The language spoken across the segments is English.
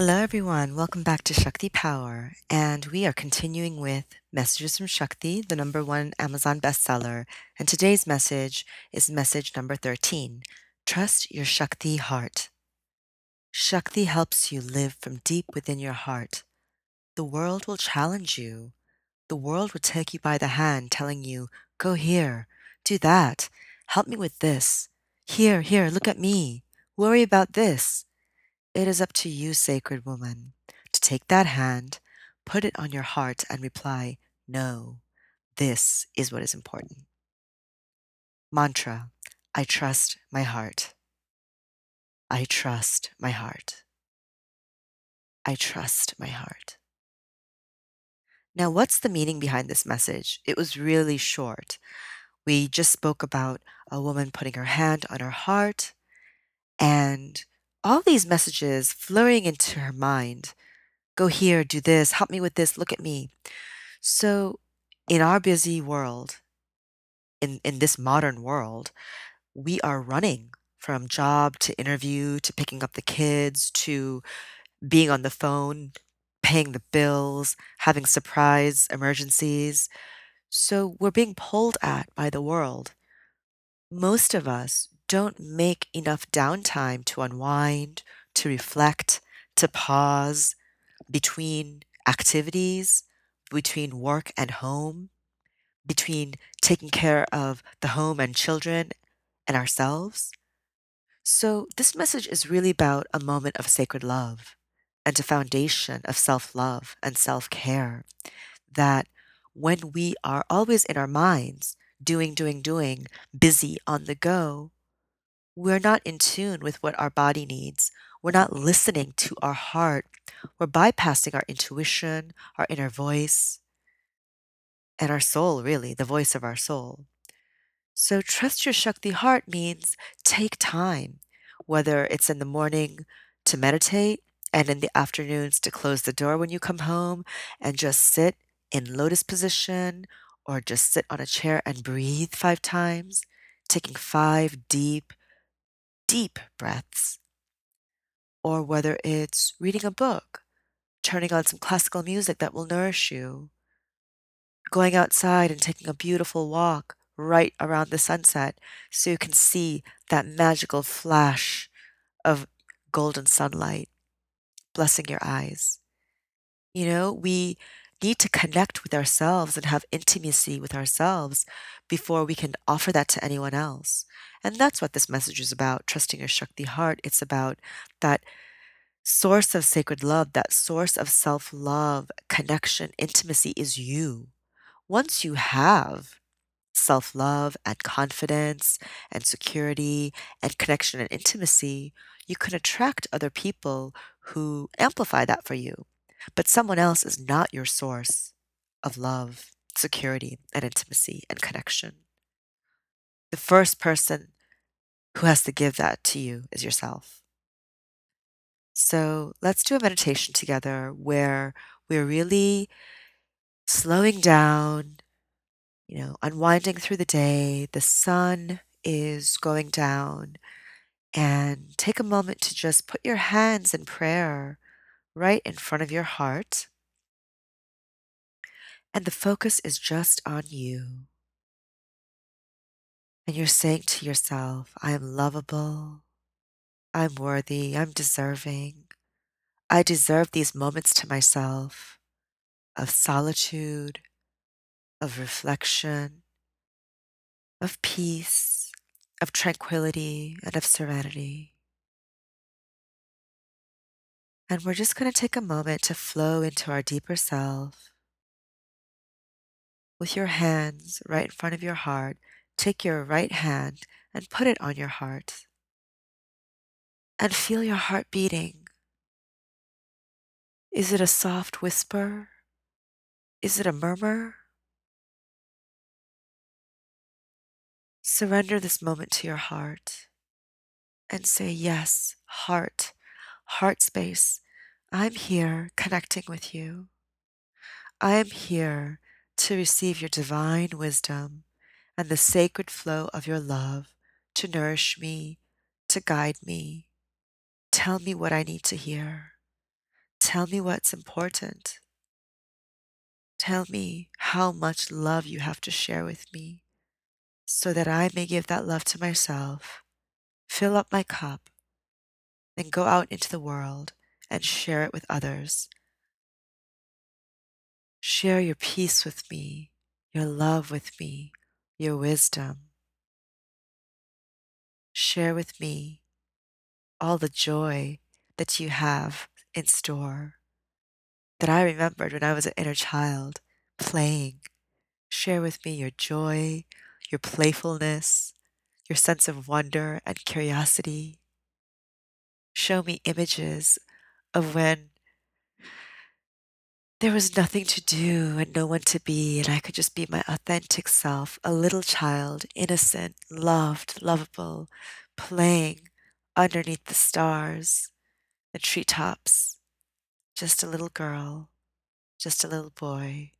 Hello, everyone. Welcome back to Shakti Power. And we are continuing with Messages from Shakti, the number one Amazon bestseller. And today's message is message number 13 Trust your Shakti heart. Shakti helps you live from deep within your heart. The world will challenge you. The world will take you by the hand, telling you, Go here, do that, help me with this. Here, here, look at me. Worry about this. It is up to you, sacred woman, to take that hand, put it on your heart, and reply, No, this is what is important. Mantra I trust my heart. I trust my heart. I trust my heart. Now, what's the meaning behind this message? It was really short. We just spoke about a woman putting her hand on her heart and all these messages flurrying into her mind go here, do this, help me with this, look at me. So, in our busy world, in, in this modern world, we are running from job to interview to picking up the kids to being on the phone, paying the bills, having surprise emergencies. So, we're being pulled at by the world. Most of us don't make enough downtime to unwind, to reflect, to pause between activities, between work and home, between taking care of the home and children and ourselves. So, this message is really about a moment of sacred love and a foundation of self love and self care. That when we are always in our minds, doing, doing, doing, busy on the go, we're not in tune with what our body needs. We're not listening to our heart. We're bypassing our intuition, our inner voice, and our soul, really, the voice of our soul. So, trust your Shakti heart means take time, whether it's in the morning to meditate and in the afternoons to close the door when you come home and just sit in lotus position or just sit on a chair and breathe five times, taking five deep, deep breaths, or whether it's reading a book, turning on some classical music that will nourish you, going outside and taking a beautiful walk right around the sunset so you can see that magical flash of golden sunlight blessing your eyes. You know, we need to connect with ourselves and have intimacy with ourselves before we can offer that to anyone else. And that's what this message is about trusting your Shakti heart. It's about that source of sacred love, that source of self love, connection, intimacy is you. Once you have self love and confidence and security and connection and intimacy, you can attract other people who amplify that for you. But someone else is not your source of love, security, and intimacy and connection. The first person who has to give that to you is yourself. So let's do a meditation together where we're really slowing down, you know, unwinding through the day. The sun is going down. And take a moment to just put your hands in prayer right in front of your heart. And the focus is just on you. And you're saying to yourself, I am lovable. I'm worthy. I'm deserving. I deserve these moments to myself of solitude, of reflection, of peace, of tranquility, and of serenity. And we're just going to take a moment to flow into our deeper self. With your hands right in front of your heart, take your right hand and put it on your heart. and feel your heart beating. Is it a soft whisper? Is it a murmur? Surrender this moment to your heart and say, Yes, heart, heart space, I'm here connecting with you. I am here to receive your divine wisdom and the sacred flow of your love to nourish me, to guide me. Tell me what I need to hear. Tell me what's important. Tell me how much love you have to share with me so that I may give that love to myself, fill up my cup, and go out into the world and share it with others. Share your peace with me, your love with me, your wisdom. Share with me all the joy that you have in store that I remembered when I was an inner child playing. Share with me your joy, your playfulness, your sense of wonder and curiosity. Show me images of when there was nothing to do and no one to be, and I could just be my authentic self, a little child, innocent, loved, lovable, playing underneath the stars, the treetops, just a little girl, just a little boy,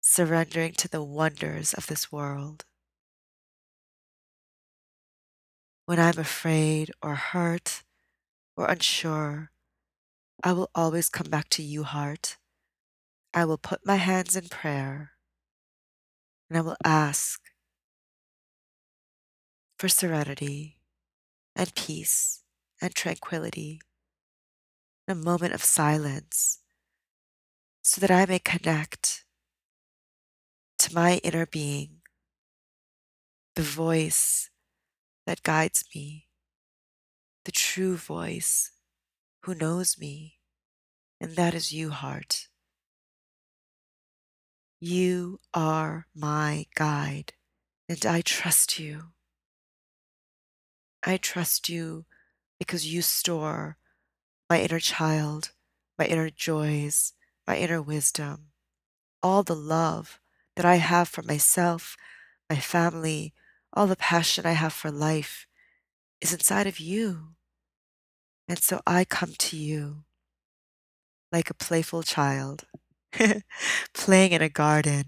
surrendering to the wonders of this world. When I'm afraid or hurt or unsure, I will always come back to you, heart. I will put my hands in prayer and I will ask for serenity and peace and tranquility, and a moment of silence, so that I may connect to my inner being, the voice that guides me, the true voice who knows me, and that is you, heart. You are my guide, and I trust you. I trust you because you store my inner child, my inner joys, my inner wisdom, all the love that I have for myself, my family, all the passion I have for life is inside of you. And so I come to you like a playful child, playing in a garden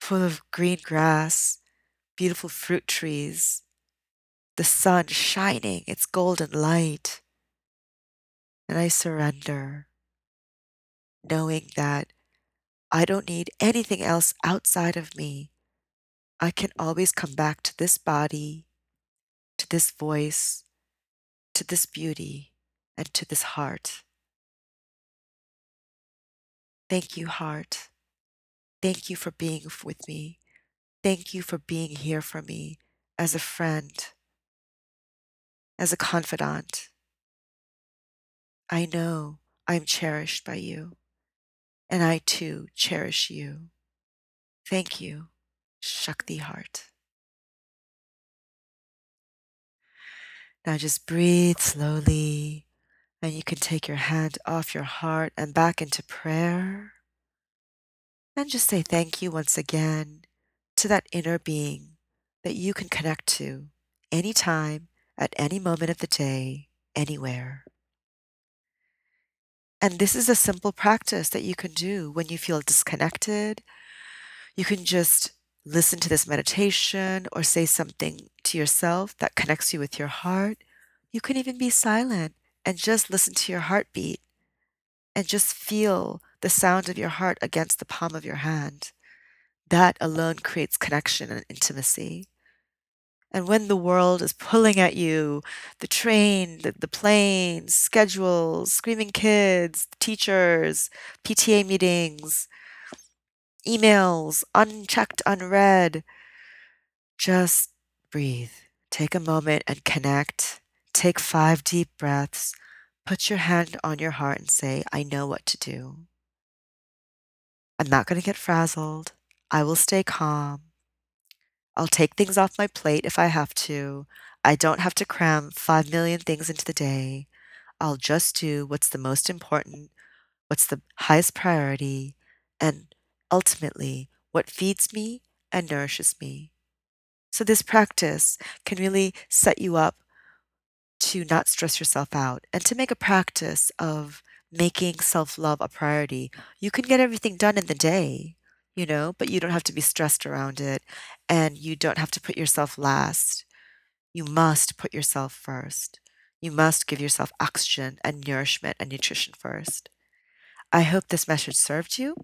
full of green grass, beautiful fruit trees, the sun shining its golden light. And I surrender, knowing that I don't need anything else outside of me. I can always come back to this body, to this voice, to this beauty, and to this heart. Thank you, heart. Thank you for being with me. Thank you for being here for me as a friend, as a confidant. I know I'm cherished by you, and I too cherish you. Thank you, Shakti Heart. Now just breathe slowly, and you can take your hand off your heart and back into prayer. And just say thank you once again to that inner being that you can connect to anytime, at any moment of the day, anywhere. And this is a simple practice that you can do when you feel disconnected. You can just listen to this meditation or say something to yourself that connects you with your heart. You can even be silent and just listen to your heartbeat and just feel the sound of your heart against the palm of your hand. That alone creates connection and intimacy. And when the world is pulling at you, the train, the, the plane, schedules, screaming kids, teachers, PTA meetings, emails, unchecked, unread, just breathe. Take a moment and connect. Take five deep breaths. Put your hand on your heart and say, I know what to do. I'm not going to get frazzled. I will stay calm. I'll take things off my plate if I have to. I don't have to cram 5 million things into the day. I'll just do what's the most important, what's the highest priority, and ultimately what feeds me and nourishes me. So, this practice can really set you up to not stress yourself out and to make a practice of making self love a priority. You can get everything done in the day, you know, but you don't have to be stressed around it and you don't have to put yourself last. You must put yourself first. You must give yourself oxygen and nourishment and nutrition first. I hope this message served you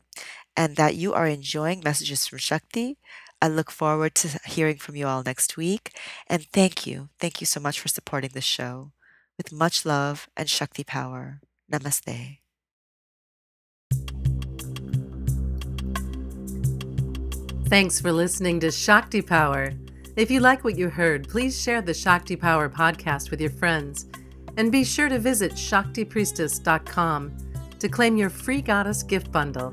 and that you are enjoying messages from Shakti. I look forward to hearing from you all next week. And thank you. Thank you so much for supporting the show. With much love and Shakti power. Namaste. Thanks for listening to Shakti Power. If you like what you heard, please share the Shakti Power podcast with your friends. And be sure to visit ShaktiPriestess.com to claim your free goddess gift bundle.